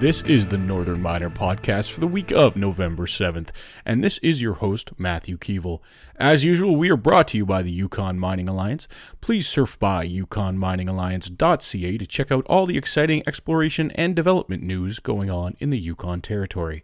This is the Northern Miner podcast for the week of November 7th, and this is your host, Matthew Keevil. As usual, we are brought to you by the Yukon Mining Alliance. Please surf by yukonminingalliance.ca to check out all the exciting exploration and development news going on in the Yukon Territory.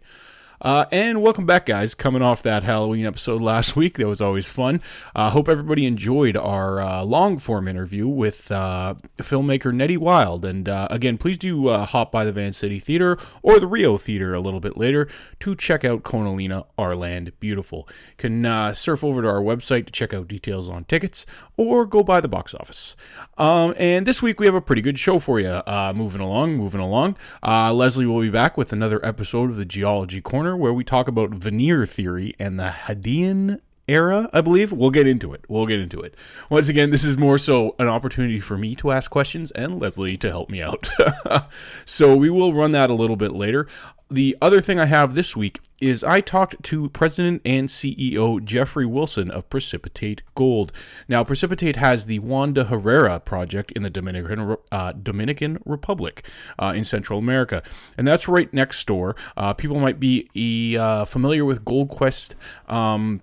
Uh, and welcome back, guys. Coming off that Halloween episode last week, that was always fun. I uh, hope everybody enjoyed our uh, long form interview with uh, filmmaker Nettie Wild. And uh, again, please do uh, hop by the Van City Theater or the Rio Theater a little bit later to check out Konelīne, Our Land Beautiful. You can surf over to our website to check out details on tickets or go by the box office. Um, and this week we have a pretty good show for you. moving along, moving along. Leslie will be back with another episode of the Geology Corner corner where we talk about veneer theory and the Hadean era, I believe. We'll get into it. We'll get into it. Once again, this is more so an opportunity for me to ask questions and Leslie to help me out. so we will run that a little bit later. The other thing I have this week is I talked to President and CEO Jeffrey Wilson of Precipitate Gold. Now, Precipitate has the Juan de Herrera project in the Dominican uh, Dominican Republic uh, in Central America, and that's right next door. Uh, people might be uh, familiar with GoldQuest. Um,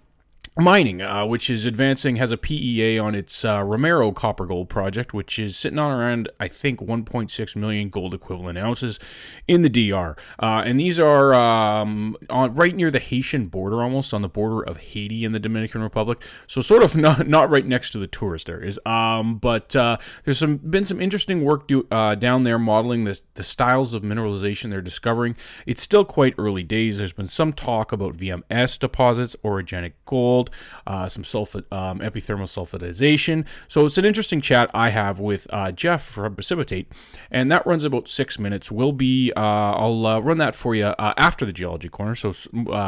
mining, uh, which is advancing, has a PEA on its uh, Romero copper gold project, which is sitting on around, I think, 1.6 million gold equivalent ounces in the DR. Uh, and these are um, on, right near the Haitian border, almost on the border of Haiti and the Dominican Republic. So, sort of not, not right next to the tourist areas. Um, but uh, there's some been some interesting work do, uh, down there modeling this, the styles of mineralization they're discovering. It's still quite early days. There's been some talk about VMS deposits, orogenic gold uh, some sulfate, um, epithermal sulfidation. So it's an interesting chat I have with uh, Jeff from Precipitate, and that runs about six minutes. We'll be uh, I'll uh, run that for you uh, after the geology corner, so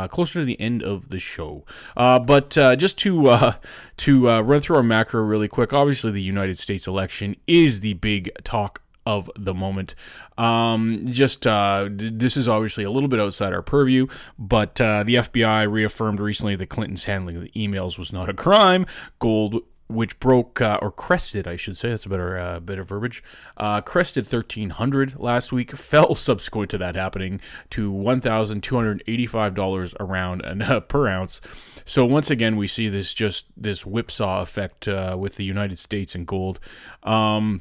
closer to the end of the show. but just to to run through our macro really quick, obviously the United States election is the big talk of the moment. Um, just uh, this is obviously a little bit outside our purview, but uh, the FBI reaffirmed recently that Clinton's handling of the emails was not a crime. Gold which broke uh, or crested, I should say. That's a better uh, bit of verbiage. Uh, crested 1300 last week, fell subsequent to that happening to $1,285 around and uh, per ounce. So once again, we see this just this whipsaw effect with the United States and gold. Um,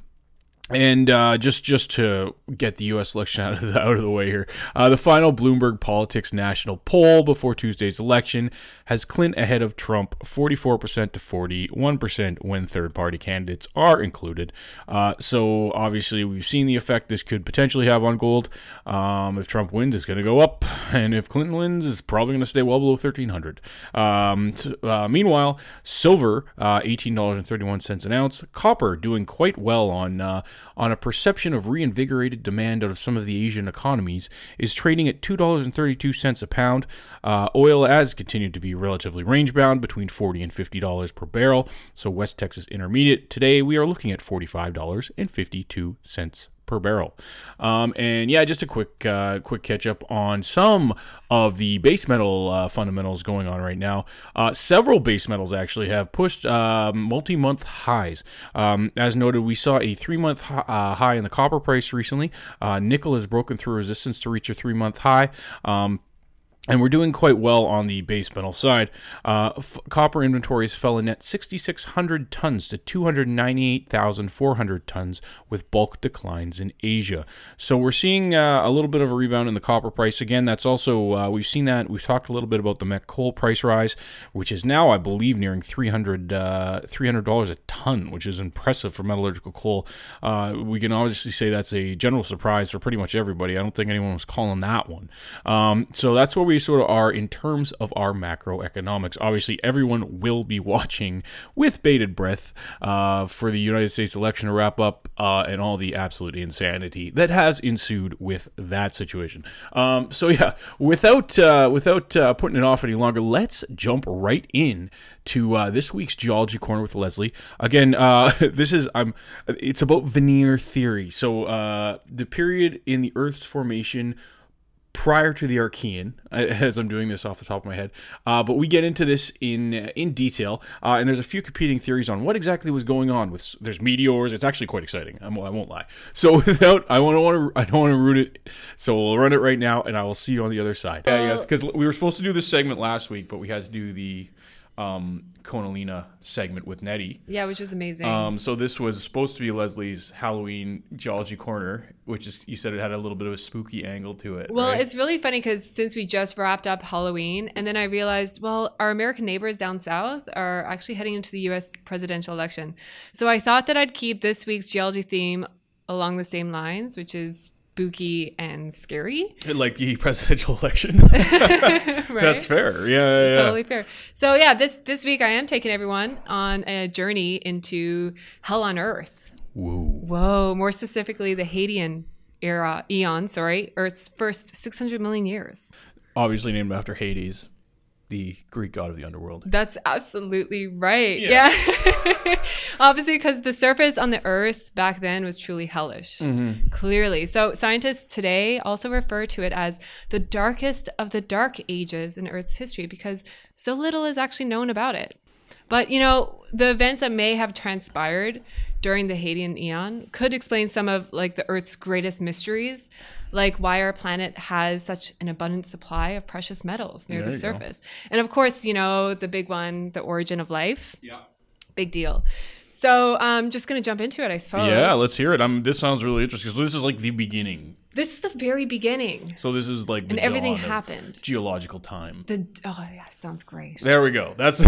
and uh, just just to get the U.S. election out of the, out of the way here, uh, the final Bloomberg Politics national poll before Tuesday's election has Clinton ahead of Trump, 44% to 41% when third-party candidates are included. Uh, so obviously, we've seen the effect this could potentially have on gold. Um, if Trump wins, it's going to go up, and if Clinton wins, it's probably going to stay well below 1,300. Um, uh, meanwhile, silver, uh, $18.31 an ounce. Copper doing quite well on uh, on a perception of reinvigorated demand out of some of the Asian economies, is trading at $2.32 a pound. Uh, oil has continued to be relatively range bound between 40 and $50 per barrel. So, West Texas Intermediate today we are looking at $45.52 per barrel. Um, and yeah, just a quick uh, quick catch up on some of the base metal uh, fundamentals going on right now. Uh, several base metals actually have pushed uh, multi month highs. Um, as noted, we saw a three month uh, high in the copper price recently. Uh, nickel has broken through resistance to reach a three month high. Um, and we're doing quite well on the base metal side. Uh, f- copper inventories fell a net 6,600 tons to 298,400 tons, with bulk declines in Asia. So we're seeing uh, a little bit of a rebound in the copper price again. That's also uh, we've seen that we've talked a little bit about the met coal price rise, which is now I believe nearing 300 uh, $300 a ton, which is impressive for metallurgical coal. Uh, we can obviously say that's a general surprise for pretty much everybody. I don't think anyone was calling that one. Um, so that's where we we sort of are in terms of our macroeconomics. Obviously, everyone will be watching with bated breath uh, for the United States election to wrap up uh, and all the absolute insanity that has ensued with that situation. Um, so yeah, without uh, without uh, putting it off any longer, let's jump right in to uh, this week's geology corner with Leslie. Again, uh, this is I'm. It's about veneer theory. So the period in the Earth's formation prior to the Archean, as I'm doing this off the top of my head. Uh, but we get into this in in detail, uh, and there's a few competing theories on what exactly was going on. With there's meteors. It's actually quite exciting. I'm, I won't lie. So without, I want to want to I don't want to ruin it. So we'll run it right now, and I will see you on the other side. Yeah, yeah. Because we were supposed to do this segment last week, but we had to do the um, Konelīne segment with Nettie. Yeah, which was amazing. Um, so this was supposed to be Leslie's Halloween geology corner, which is you said it had a little bit of a spooky angle to it. well, right? it's really funny because since we just wrapped up Halloween, and then I realized, well, our American neighbors down south are actually heading into the U.S. presidential election. So I thought that I'd keep this week's geology theme along the same lines, which is spooky and scary. like the presidential election. right? That's fair. Yeah, yeah, totally fair. So yeah, this this week I am taking everyone on a journey into hell on earth. Whoa. Whoa, more specifically the Hadean era eon, sorry, Earth's first 600 million years. Obviously named after Hades, the Greek god of the underworld. That's absolutely right. Yeah. Yeah. Obviously, because the surface on the Earth back then was truly hellish. Mm-hmm. Clearly. So, scientists today also refer to it as the darkest of the dark ages in Earth's history because so little is actually known about it. But, you know, the events that may have transpired during the Hadean Eon could explain some of like the Earth's greatest mysteries, like why our planet has such an abundant supply of precious metals near There the you go. surface. And of course, you know, the big one, the origin of life. Yeah. Big deal. So I'm just going to jump into it, I suppose. Yeah, let's hear it. I'm. This sounds really interesting. So this is like the beginning. This is the very beginning. So this is like the And everything happened. geological time. The oh yeah, sounds great. There we go. That's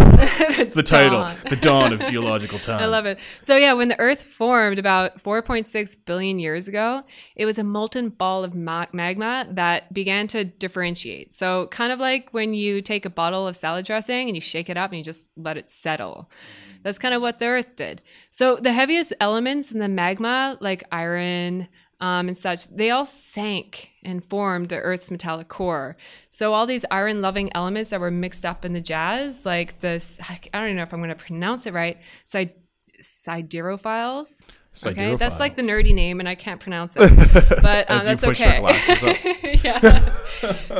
that's the title. dawn. The dawn of geological time. I love it. So yeah, when the Earth formed about 4.6 billion years ago, it was a molten ball of magma that began to differentiate. So kind of like when you take a bottle of salad dressing and you shake it up and you just let it settle. That's kind of what the Earth did. So the heaviest elements in the magma, like iron um, and such, they all sank and formed the Earth's metallic core. So all these iron-loving elements that were mixed up in the jazz, like this, I don't even know if I'm going to pronounce it right, sid- siderophiles. Okay, that's like the nerdy name, and I can't pronounce it, but um, that's okay. yeah.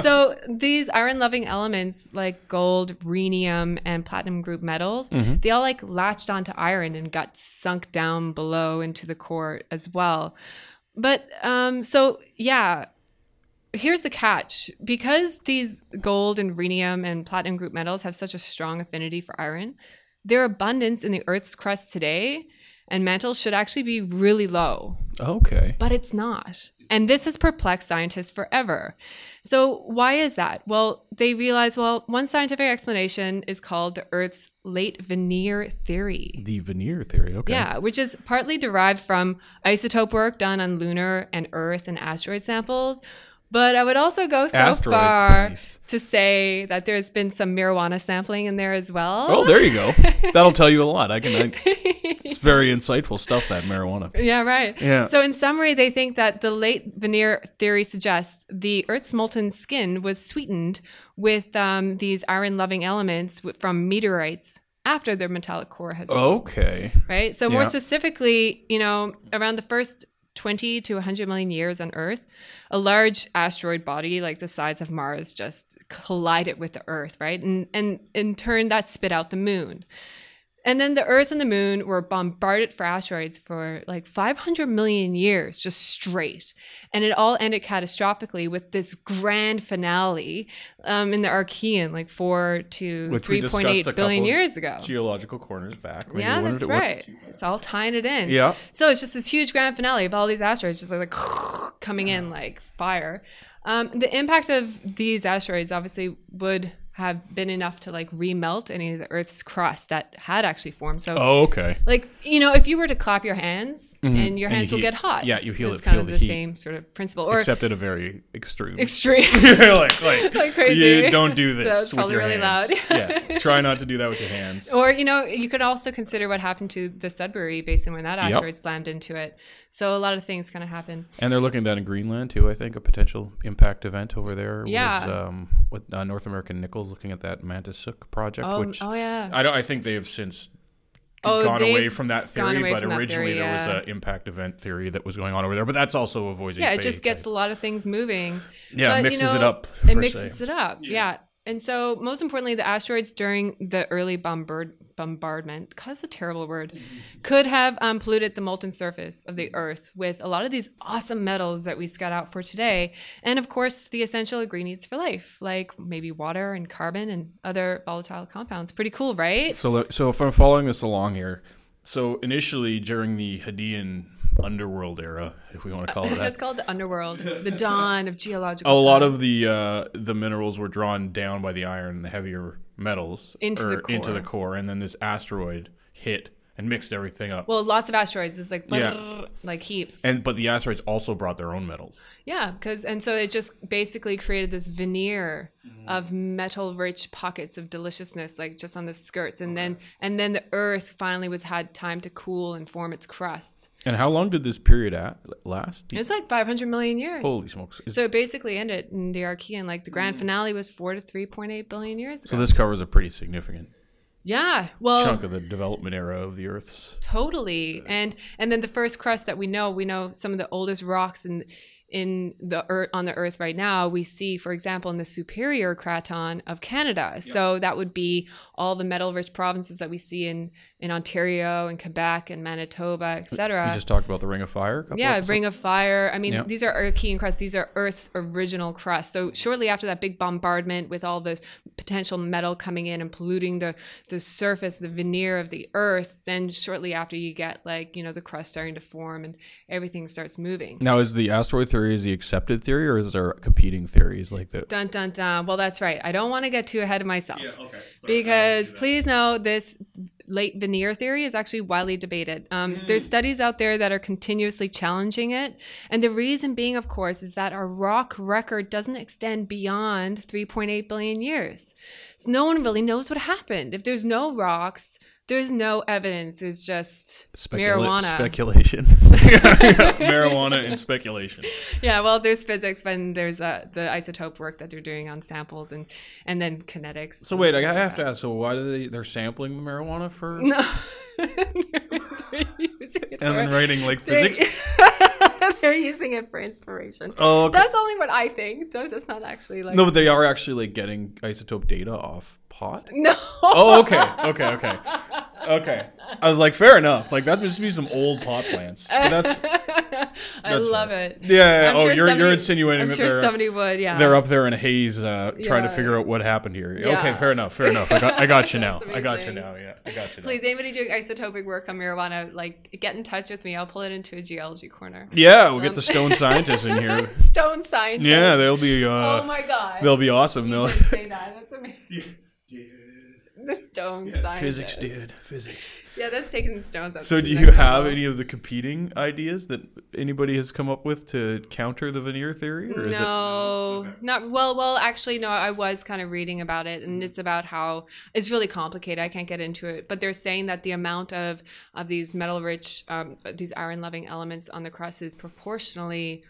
so these iron-loving elements, like gold, rhenium, and platinum group metals, Mm-hmm. they all like latched onto iron and got sunk down below into the core as well. But um, so yeah, here's the catch. Because these gold and rhenium and platinum group metals have such a strong affinity for iron their abundance in the earth's crust today and mantle should actually be really low. Okay. but it's not. And this has perplexed scientists forever so why is that well they realize well one scientific explanation is called the earth's late veneer theory The veneer theory. Okay. yeah, which is partly derived from isotope work done on lunar and Earth and asteroid samples. But I would also go so Asteroids, far nice. to say that there's been some marijuana sampling in there as well. Oh, there you go. That'll tell you a lot. I can. I, it's very insightful stuff. That marijuana. Yeah, right. Yeah. So, in summary, they think that the late veneer theory suggests the Earth's molten skin was sweetened with um, these iron loving elements from meteorites after their metallic core has Okay. right? So more Yeah. specifically, you know, around the first 20 to 100 million years on Earth, a large asteroid body like the size of Mars just collided with the Earth, right? And and in turn that spit out the moon. And then the Earth and the Moon were bombarded for asteroids for like 500 million years, just straight. And it all ended catastrophically with this grand finale um, in the Archean, like four to Which we discussed a 3.8 billion years ago. Geological corners back. Maybe Yeah, that's right. It's all tying it in. Yeah. So it's just this huge grand finale of all these asteroids just like, coming in like fire. Um, the impact of these asteroids obviously would have been enough to like remelt any of the Earth's crust that had actually formed. So, Oh, okay. like you know, if you were to clap your hands and your And hands you will heat- get hot. yeah, you feel It's it- kind feel of the the, heat. same sort of principle. Or Except at a very extreme. extreme. like, like, Like crazy. You don't do this So it's with your really hands. loud. yeah. Try not to do that with your hands. Or, you know, you could also consider what happened to the Sudbury Basin when that asteroid slammed into it. So a lot of things kind of happen. And they're looking down in Greenland too. I think a potential impact event over there Yeah. was um, what uh, North American Nickel's looking at that Maniitsoq project, Oh, which oh yeah. I don't. I think they have since Oh, gone away from that theory, but originally theory, there was an impact event theory that was going on over there. But that's also a voisine. yeah, it just gets type. a lot of things moving. yeah but, you mixes it know, up. It mixes se. it up. Yeah. And so, most importantly, the asteroids during the early bombard- bombardment, cause a terrible word, Mm-hmm. could have um, polluted the molten surface of the Earth with a lot of these awesome metals that we scout out for today. And of course, the essential ingredients for life, like maybe water and carbon and other volatile compounds. Pretty cool, right? So, so if I'm following this along here, so initially during the Hadean underworld era, if we want to call it that, That's called the underworld, the dawn of geological. a lot of the uh, the minerals were drawn down by the iron and the heavier metals Into the or into the core. core, and then this asteroid hit and mixed everything up. well, lots of asteroids, just like Yeah. like heaps. and but the asteroids also brought their own metals. Yeah, because and so it just basically created this veneer Mm-hmm. of metal-rich pockets of deliciousness, like just on the skirts, and then and then the Earth finally was had time to cool and form its crust. And how long did this period at, last? It was like 500 million years. Holy smokes! Is- So it basically ended in the Archean. Like the grand finale was four to 3.8 billion years ago. so this covers a pretty significant yeah, well, chunk of the development era of the Earth's. totally uh, and and then the first crust that we know we know some of the oldest rocks in in the earth on the earth right now we see for example in the superior craton of canada so that would be all the metal rich provinces that we see in in ontario and quebec and manitoba etc We just talked about the Ring of Fire. yeah, episodes- Ring of Fire. I mean, Yeah. these are Archean crusts. These are Earth's original crust. So shortly after that big bombardment, with all this potential metal coming in and polluting the the surface, the veneer of the Earth, then shortly after you get like you know the crust starting to form and everything starts moving. Now, is the asteroid theory is the accepted theory, or is there competing theories like that? Dun dun dun. Well, that's right. I don't want to get too ahead of myself. okay. because please know this late veneer theory is actually widely debated. Um, There's studies out there that are continuously challenging it, and the reason being, of course, is that our rock record doesn't extend beyond 3.8 billion years. So no one really knows what happened. If there's no rocks, there's no evidence. It's just marijuana. Speculation. marijuana and speculation. yeah, well, there's physics, but there's uh, the isotope work that they're doing on samples, and and then kinetics. So wait, I have to ask. So why do they they're sampling the marijuana for No. They're and then writing like they're- physics? They're using it for inspiration. Oh, okay. That's only what I think. So that's not actually like No, but they are actually like getting isotope data off pot. no. Oh, okay, okay, okay, okay. I was like, fair enough. Like that must be some old pot plants. But that's I love fair. it. yeah. yeah, yeah. Oh, sure you're you're insinuating I'm that sure they're somebody would. Yeah. they're up there in a haze, uh, trying to figure out what happened here. Yeah. Okay, fair enough, fair enough. I got I got you now. I got you now. Yeah, I got you. Now. Please, anybody doing isotopic work on marijuana, like get in touch with me. I'll pull it into a geology corner. Yeah, we'll get Um, the stone scientists in here. Stone scientist. Yeah, they'll be uh, oh my god. they'll be awesome. You They'll say that. That's amazing. The stone scientist. physics, dude, physics. Yeah, that's taking the stones. up So, do you have level. any of the competing ideas that anybody has come up with to counter the veneer theory, or is it? no, not well. Well, actually, no. I was kind of reading about it, and it's about how it's really complicated. I can't get into it, but they're saying that the amount of of these metal-rich, um, these iron-loving elements on the crust is proportionally,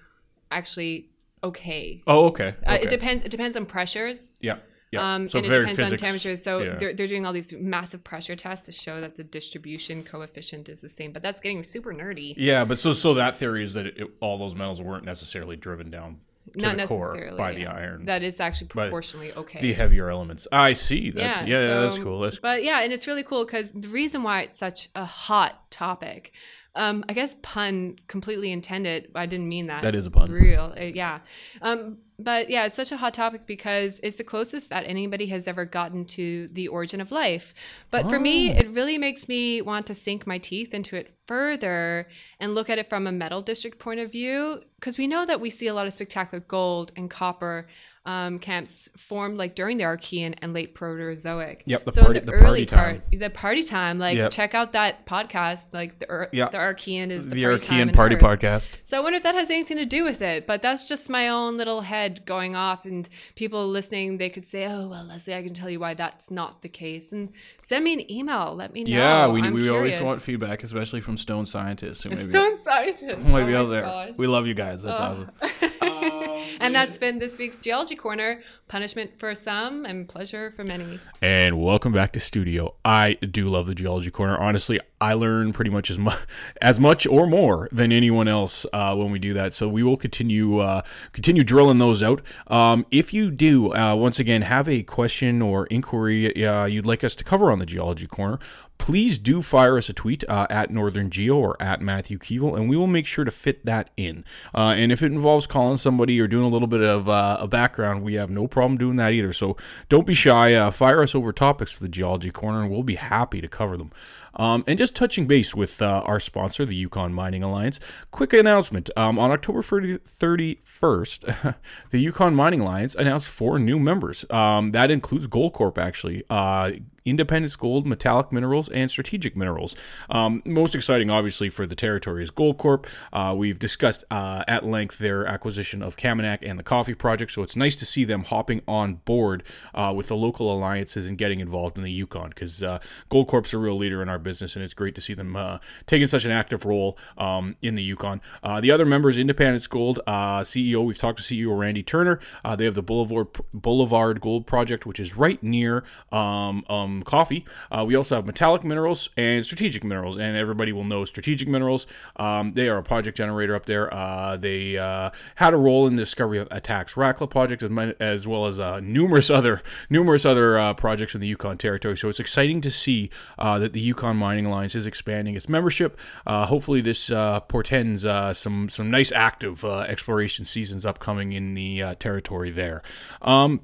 actually okay. Oh, okay. Uh, okay. it depends. It depends on pressures. Yeah, yeah. Um, so and it very depends physics. on temperatures. So yeah. they're, they're doing all these massive pressure tests to show that the distribution coefficient is the same. But that's getting super nerdy. Yeah, but so so that theory is that it, all those metals weren't necessarily driven down to Not the core necessarily by the iron, That is actually proportionally okay. the heavier elements. I see. That's yeah, yeah, that's cool. That's But yeah, and it's really cool because the reason why it's such a hot topic, um, I guess pun completely intended. I didn't mean that. that is a pun. real, uh, yeah. Um, but yeah, it's such a hot topic because it's the closest that anybody has ever gotten to the origin of life. But for me, Oh. it really makes me want to sink my teeth into it further and look at it from a metal district point of view because we know that we see a lot of spectacular gold and copper. Um, camps formed like during the Archean and late Proterozoic. Yep, the so party- the party time. the party time, like Yep. check out that podcast. Like the Ur- Yeah. the Archean is the, The party Archean Party Earth. Podcast. So I wonder if that has anything to do with it. But that's just my own little head going off, and people listening, they could say, "Oh, well, Leslie, I can tell you why that's not the case." And send me an email. Let me know. Yeah, we, I'm we always want feedback, especially from stone scientists who maybe, so excited. who might Oh be out there. We love you guys. That's Oh. awesome. and that's been this week's geology Corner, punishment for some and pleasure for many. And welcome back to studio. I do love the Geology Corner. Honestly, I learn pretty much as much as much or more than anyone else uh, when we do that. So we will continue uh, continue drilling those out. Um, if you do, uh, once again, have a question or inquiry uh, you'd like us to cover on the Geology Corner, please do fire us a tweet uh, at Northern Geo or at Matthew Keevil, and we will make sure to fit that in. Uh, and if it involves calling somebody or doing a little bit of uh, a background, we have no problem doing that either. So don't be shy. Uh, fire us over topics for the Geology Corner, and we'll be happy to cover them. Um, and just touching base with uh, our sponsor, the Yukon Mining Alliance, quick announcement. Um, on October 30, 31st, the Yukon Mining Alliance announced four new members. Um, that includes Goldcorp, actually. Uh, Independence Gold, Metallic Minerals, and Strategic Minerals. Um, most exciting, obviously, for the territory is Goldcorp. Uh, we've discussed uh, at length their acquisition of Kaminak and the Coffee Project, so it's nice to see them hopping on board uh, with the local alliances and getting involved in the Yukon because uh, Goldcorp's a real leader in our business, and it's great to see them uh, taking such an active role um, in the Yukon. Uh, the other members, Independence Gold CEO, we've talked to CEO Randy Turner. they have the Boulevard Boulevard Gold Project, which is right near um, um, coffee. Uh, we also have metallic minerals and strategic minerals, and everybody will know strategic minerals. Um, they are a project generator up there. Uh, they uh, had a role in the discovery of ATAC's Rackla project, as well as uh, numerous other numerous other uh, projects in the Yukon Territory. So it's exciting to see uh, that the Yukon Mining Alliance is expanding its membership. Uh, hopefully, this uh, portends uh, some some nice active exploration seasons upcoming in the territory there. Um,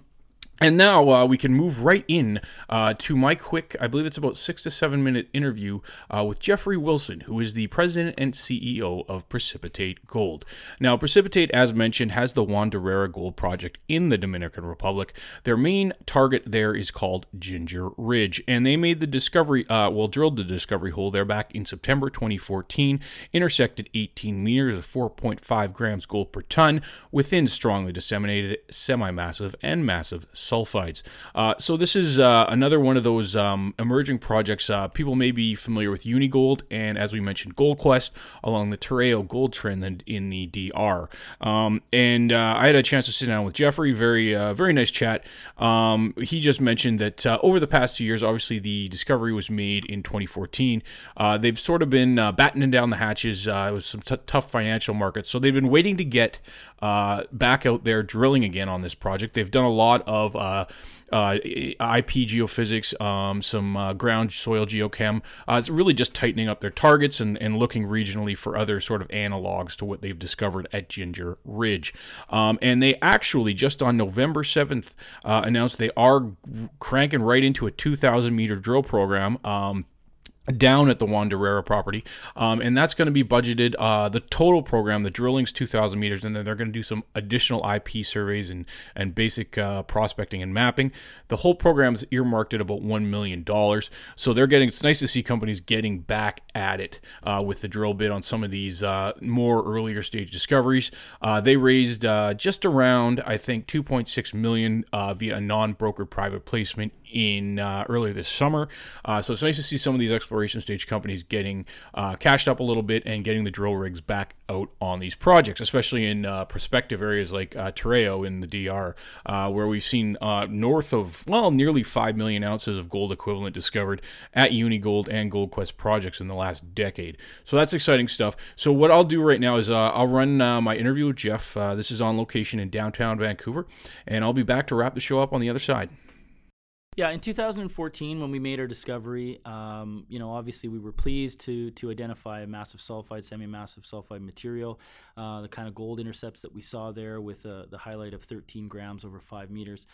and now uh, we can move right in uh, to my quick, I believe it's about six to seven minute interview uh, with Jeffrey Wilson, who is the president and CEO of Precipitate Gold. Now, Precipitate, as mentioned, has the Juan de Herrera Gold Project in the Dominican Republic. Their main target there is called Ginger Ridge, and they made the discovery, uh, well, drilled the discovery hole there back in September 2014, intersected 18 meters of 4.5 grams gold per ton within strongly disseminated, semi massive, and massive sulfides. Uh, so this is uh, another one of those um, emerging projects. Uh, people may be familiar with Unigold and, as we mentioned, GoldQuest along the Tireo Gold Trend in the DR. Um, and uh, I had a chance to sit down with Jeffrey. Very, uh, very nice chat. Um, he just mentioned that uh, over the past two years, obviously the discovery was made in 2014. they've sort of been battening down the hatches with some t- tough financial markets, so they've been waiting to get back out there drilling again on this project. They've done a lot of uh, uh, IP geophysics, um, some uh, ground soil geochem. Uh, it's really just tightening up their targets and, and looking regionally for other sort of analogs to what they've discovered at Ginger Ridge. Um, and they actually, just on November 7th, uh, announced they are cranking right into a 2,000 meter drill program. Um, down at the Juan de Herrera property, um, and that's going to be budgeted. Uh, the total program, the drilling's 2,000 meters, and then they're going to do some additional IP surveys and and basic uh, prospecting and mapping. The whole program is earmarked at about one million dollars. So they're getting. It's nice to see companies getting back at it uh, with the drill bit on some of these uh, more earlier stage discoveries. Uh, they raised uh, just around, I think, 2.6 million via a non-brokered private placement in uh, earlier this summer. Uh, so it's nice to see some of these exploration stage companies getting uh, cashed up a little bit and getting the drill rigs back out on these projects, especially in uh, prospective areas like uh, Tireo in the DR, uh, where we've seen north of, well, nearly 5 million ounces of gold equivalent discovered at Unigold and GoldQuest projects in the last decade. So that's exciting stuff. So what I'll do right now is I'll run my interview with Jeff. this is on location in downtown Vancouver, and I'll be back to wrap the show up on the other side. Yeah, in 2014, when we made our discovery, um, you know, obviously we were pleased to to identify a massive sulfide, semi-massive sulfide material, uh, the kind of gold intercepts that we saw there with uh, the highlight of 13 grams over five meters.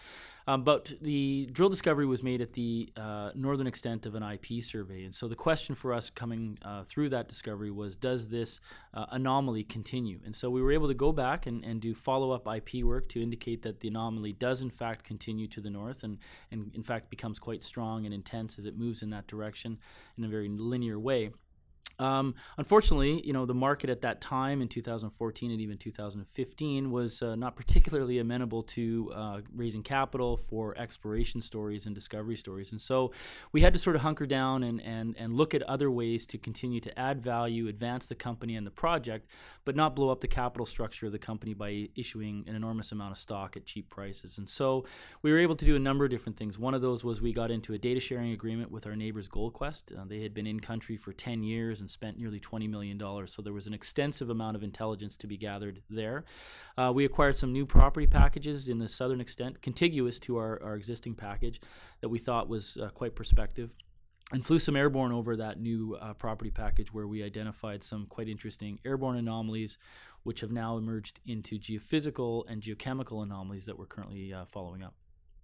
Um, but the drill discovery was made at the uh, northern extent of an IP survey. And so the question for us coming uh, through that discovery was does this uh, anomaly continue? And so we were able to go back and, and do follow up IP work to indicate that the anomaly does, in fact, continue to the north and, and, in fact, becomes quite strong and intense as it moves in that direction in a very linear way. Um, unfortunately, you know, the market at that time in 2014 and even 2015 was uh, not particularly amenable to uh, raising capital for exploration stories and discovery stories. And so we had to sort of hunker down and, and, and look at other ways to continue to add value, advance the company and the project, but not blow up the capital structure of the company by issuing an enormous amount of stock at cheap prices. And so we were able to do a number of different things. One of those was we got into a data sharing agreement with our neighbors, GoldQuest. Uh, they had been in country for 10 years and spent nearly $20 million. So there was an extensive amount of intelligence to be gathered there. Uh, we acquired some new property packages in the southern extent, contiguous to our, our existing package, that we thought was uh, quite prospective and flew some airborne over that new uh, property package where we identified some quite interesting airborne anomalies, which have now emerged into geophysical and geochemical anomalies that we're currently uh, following up.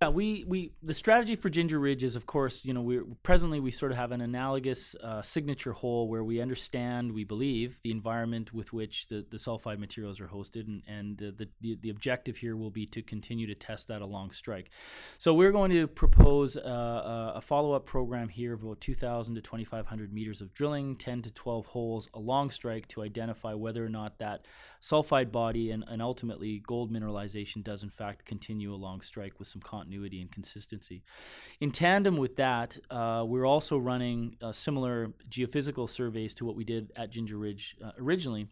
Yeah, we, we the strategy for Ginger Ridge is, of course, you know, we presently we sort of have an analogous uh, signature hole where we understand, we believe, the environment with which the, the sulfide materials are hosted, and, and the, the, the objective here will be to continue to test that along strike. So we're going to propose uh, a follow up program here of about 2,000 to 2,500 meters of drilling, 10 to 12 holes along strike to identify whether or not that sulfide body and, and ultimately gold mineralization does in fact continue along strike with some continuity continuity and consistency. In tandem with that, uh, we're also running uh, similar geophysical surveys to what we did at Ginger Ridge uh, originally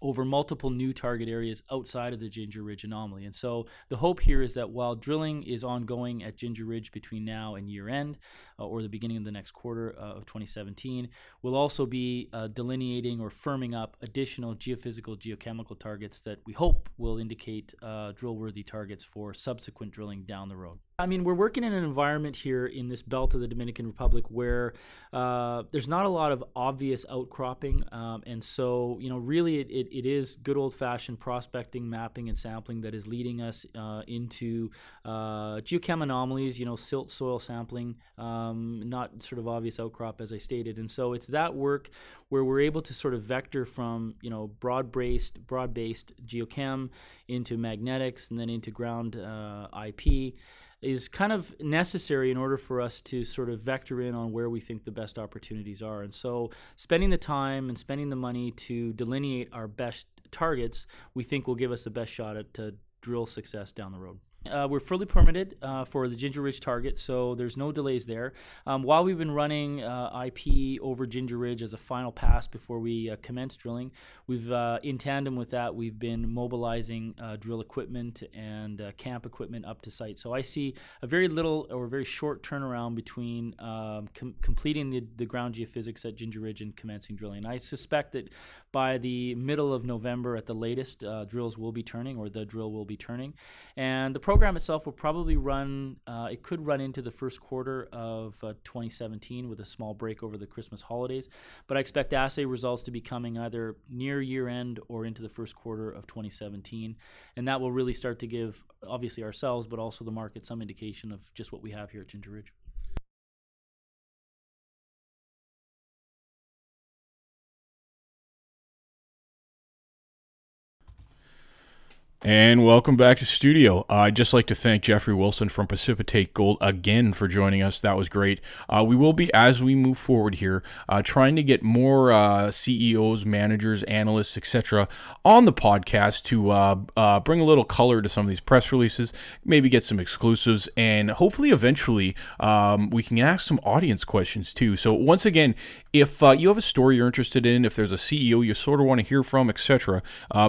over multiple new target areas outside of the Ginger Ridge anomaly. And so the hope here is that while drilling is ongoing at Ginger Ridge between now and year end, uh, or the beginning of the next quarter uh, of 2017, we'll also be uh, delineating or firming up additional geophysical, geochemical targets that we hope will indicate uh, drill worthy targets for subsequent drilling down the road. I mean, we're working in an environment here in this belt of the Dominican Republic where uh, there's not a lot of obvious outcropping. Um, and so, you know, really it, it, it is good old fashioned prospecting, mapping, and sampling that is leading us uh, into uh, geochem anomalies, you know, silt soil sampling, um, not sort of obvious outcrop, as I stated. And so it's that work where we're able to sort of vector from, you know, broad based, broad based geochem into magnetics and then into ground uh, IP is kind of necessary in order for us to sort of vector in on where we think the best opportunities are. And so, spending the time and spending the money to delineate our best targets, we think will give us the best shot at to drill success down the road. Uh, we're fully permitted uh, for the Ginger Ridge target, so there's no delays there. Um, while we've been running uh, IP over Ginger Ridge as a final pass before we uh, commence drilling, we've uh, in tandem with that we've been mobilizing uh, drill equipment and camp equipment up to site. So I see a very little or very short turnaround between um, com- completing the, the ground geophysics at Ginger Ridge and commencing drilling. I suspect that by the middle of November at the latest, drills will be turning or the drill will be turning, and the program itself will probably run, uh, it could run into the first quarter of uh, 2017 with a small break over the Christmas holidays. But I expect assay results to be coming either near year end or into the first quarter of 2017. And that will really start to give, obviously, ourselves, but also the market some indication of just what we have here at Ginger Ridge. And welcome back to studio. Uh, I'd just like to thank Jeffrey Wilson from Precipitate Gold again for joining us. That was great. Uh, we will be, as we move forward here, uh, trying to get more uh, CEOs, managers, analysts, etc., on the podcast to uh, uh, bring a little color to some of these press releases, maybe get some exclusives, and hopefully, eventually, um, we can ask some audience questions too. So, once again, if you have a story you're interested in, if there's a CEO you sort of want to hear from, etc.,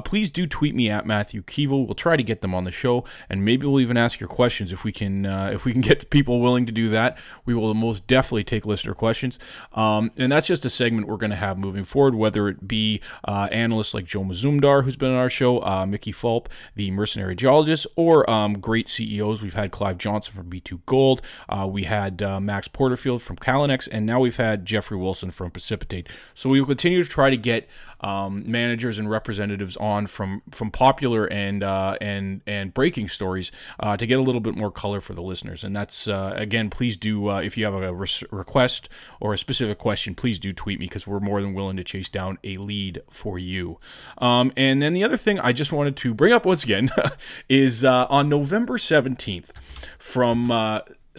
please do tweet me at Matthew. We'll try to get them on the show, and maybe we'll even ask your questions if we can. Uh, if we can get people willing to do that, we will most definitely take listener questions. Um, and that's just a segment we're going to have moving forward, whether it be uh, analysts like Joe Mazumdar, who's been on our show, uh, Mickey Fulp, the mercenary geologist, or um, great CEOs. We've had Clive Johnson from B2 Gold, uh, we had uh, Max Porterfield from Callinex, and now we've had Jeffrey Wilson from Precipitate. So we will continue to try to get um, managers and representatives on from from popular and and uh, and and breaking stories uh, to get a little bit more color for the listeners. And that's uh, again, please do uh, if you have a re- request or a specific question, please do tweet me because we're more than willing to chase down a lead for you. Um, and then the other thing I just wanted to bring up once again is uh, on November seventeenth from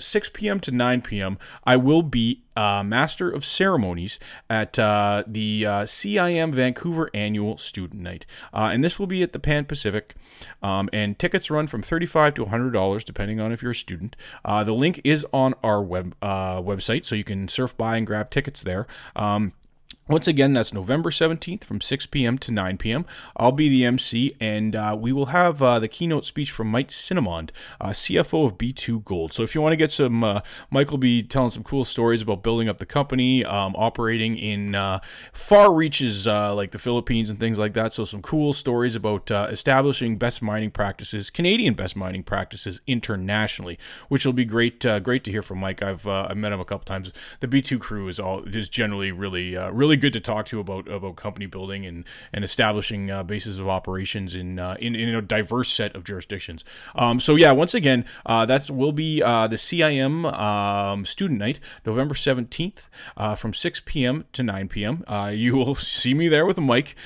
6 p.m. to 9 p.m., I will be uh, Master of Ceremonies at uh, the uh, CIM Vancouver Annual Student Night. Uh, and this will be at the Pan Pacific. Um, and tickets run from 35 to $100, depending on if you're a student. Uh, the link is on our web uh, website, so you can surf by and grab tickets there. Um, once again, that's November 17th from 6 p.m. to 9 p.m. I'll be the MC, and uh, we will have uh, the keynote speech from Mike Cinnamond, uh, CFO of B2 Gold. So if you want to get some, uh, Mike will be telling some cool stories about building up the company, um, operating in uh, far reaches uh, like the Philippines and things like that. So some cool stories about establishing best mining practices, Canadian best mining practices internationally, which will be great. great to hear from Mike. I've I've met him a couple times. The B2 crew is all is generally really really good to talk to about about company building and and establishing uh, bases of operations in, uh, in in a diverse set of jurisdictions. Um, so yeah, once again, uh, that will be uh, the CIM um, student night, November seventeenth, uh, from six p.m. to nine p.m. Uh, you will see me there with a mic.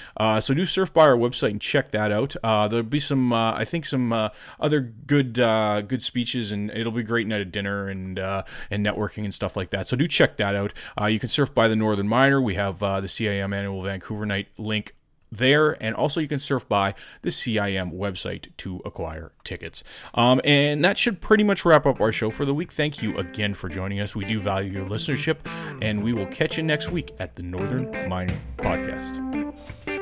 so do surf by our website and check that out. there'll be some, I think, some other good good speeches, and it'll be great night of dinner and and networking and stuff like that. So do check that out. you can surf by the Northern Miner. We have uh, the CIM Annual Vancouver Night link there, and also you can surf by the CIM website to acquire tickets. Um, and that should pretty much wrap up our show for the week. Thank you again for joining us. We do value your listenership, and we will catch you next week at the Northern Miner Podcast.